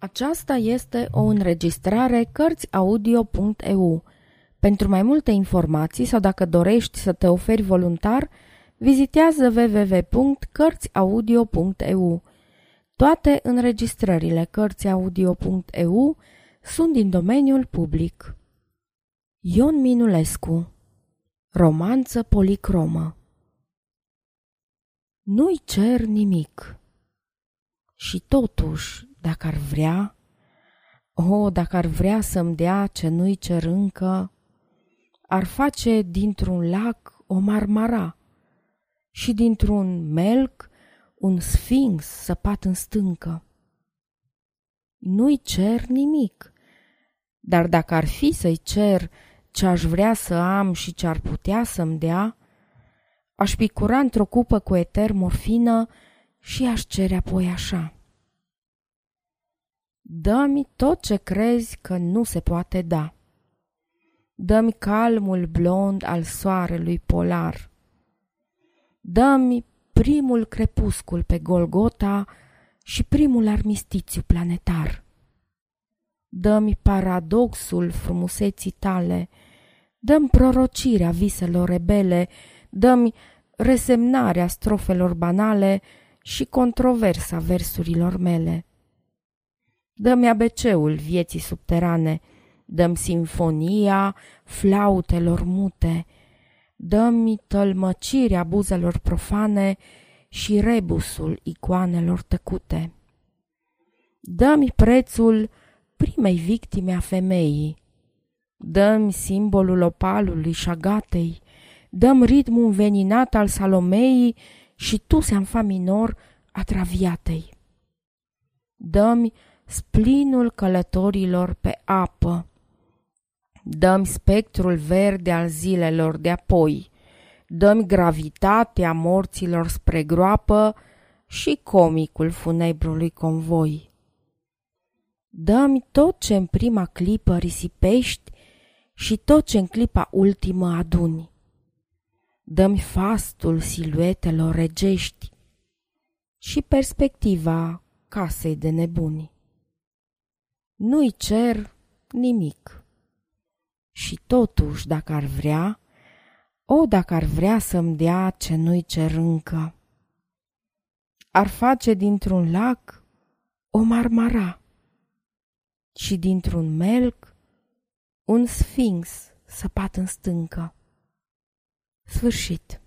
Aceasta este o înregistrare Cărțiaudio.eu. Pentru mai multe informații sau dacă dorești să te oferi voluntar, vizitează www.cărțiaudio.eu. Toate înregistrările Cărțiaudio.eu sunt din domeniul public. Ion Minulescu Romanță policromă Nu-i cer nimic și totuși dacă ar vrea, o, oh, dacă ar vrea să-mi dea ce nu-i cer încă, ar face dintr-un lac o marmara și dintr-un melc un sfinx săpat în stâncă. Nu-i cer nimic, dar dacă ar fi să-i cer ce aș vrea să am și ce ar putea să-mi dea, aș picura într-o cupă cu eter morfină și aș cere apoi așa. Dă-mi tot ce crezi că nu se poate da. Dă-mi calmul blond al soarelui polar. Dă-mi primul crepuscul pe Golgota și primul armistițiu planetar. Dă-mi paradoxul frumuseții tale, dă-mi prorocirea viselor rebele, dă-mi resemnarea strofelor banale și controversa versurilor mele. Dă-mi abeceul vieții subterane, dă-mi sinfonia flautelor mute, dă-mi tălmăcirea buzelor profane și rebusul icoanelor tăcute. Dă-mi prețul primei victime a femeii, dă-mi simbolul opalului și agatei, dăm ritmul înveninat al Salomeii și tu seam fa minor a traviatei. Dă-mi splinul călătorilor pe apă. Dăm spectrul verde al zilelor de apoi, dăm gravitatea morților spre groapă și comicul funebrului convoi. Dăm tot ce în prima clipă risipești și tot ce în clipa ultimă aduni. Dăm fastul siluetelor regești și perspectiva casei de nebuni nu-i cer nimic. Și totuși, dacă ar vrea, o, dacă ar vrea să-mi dea ce nu-i cer încă, ar face dintr-un lac o marmara și dintr-un melc un sfinx săpat în stâncă. Sfârșit.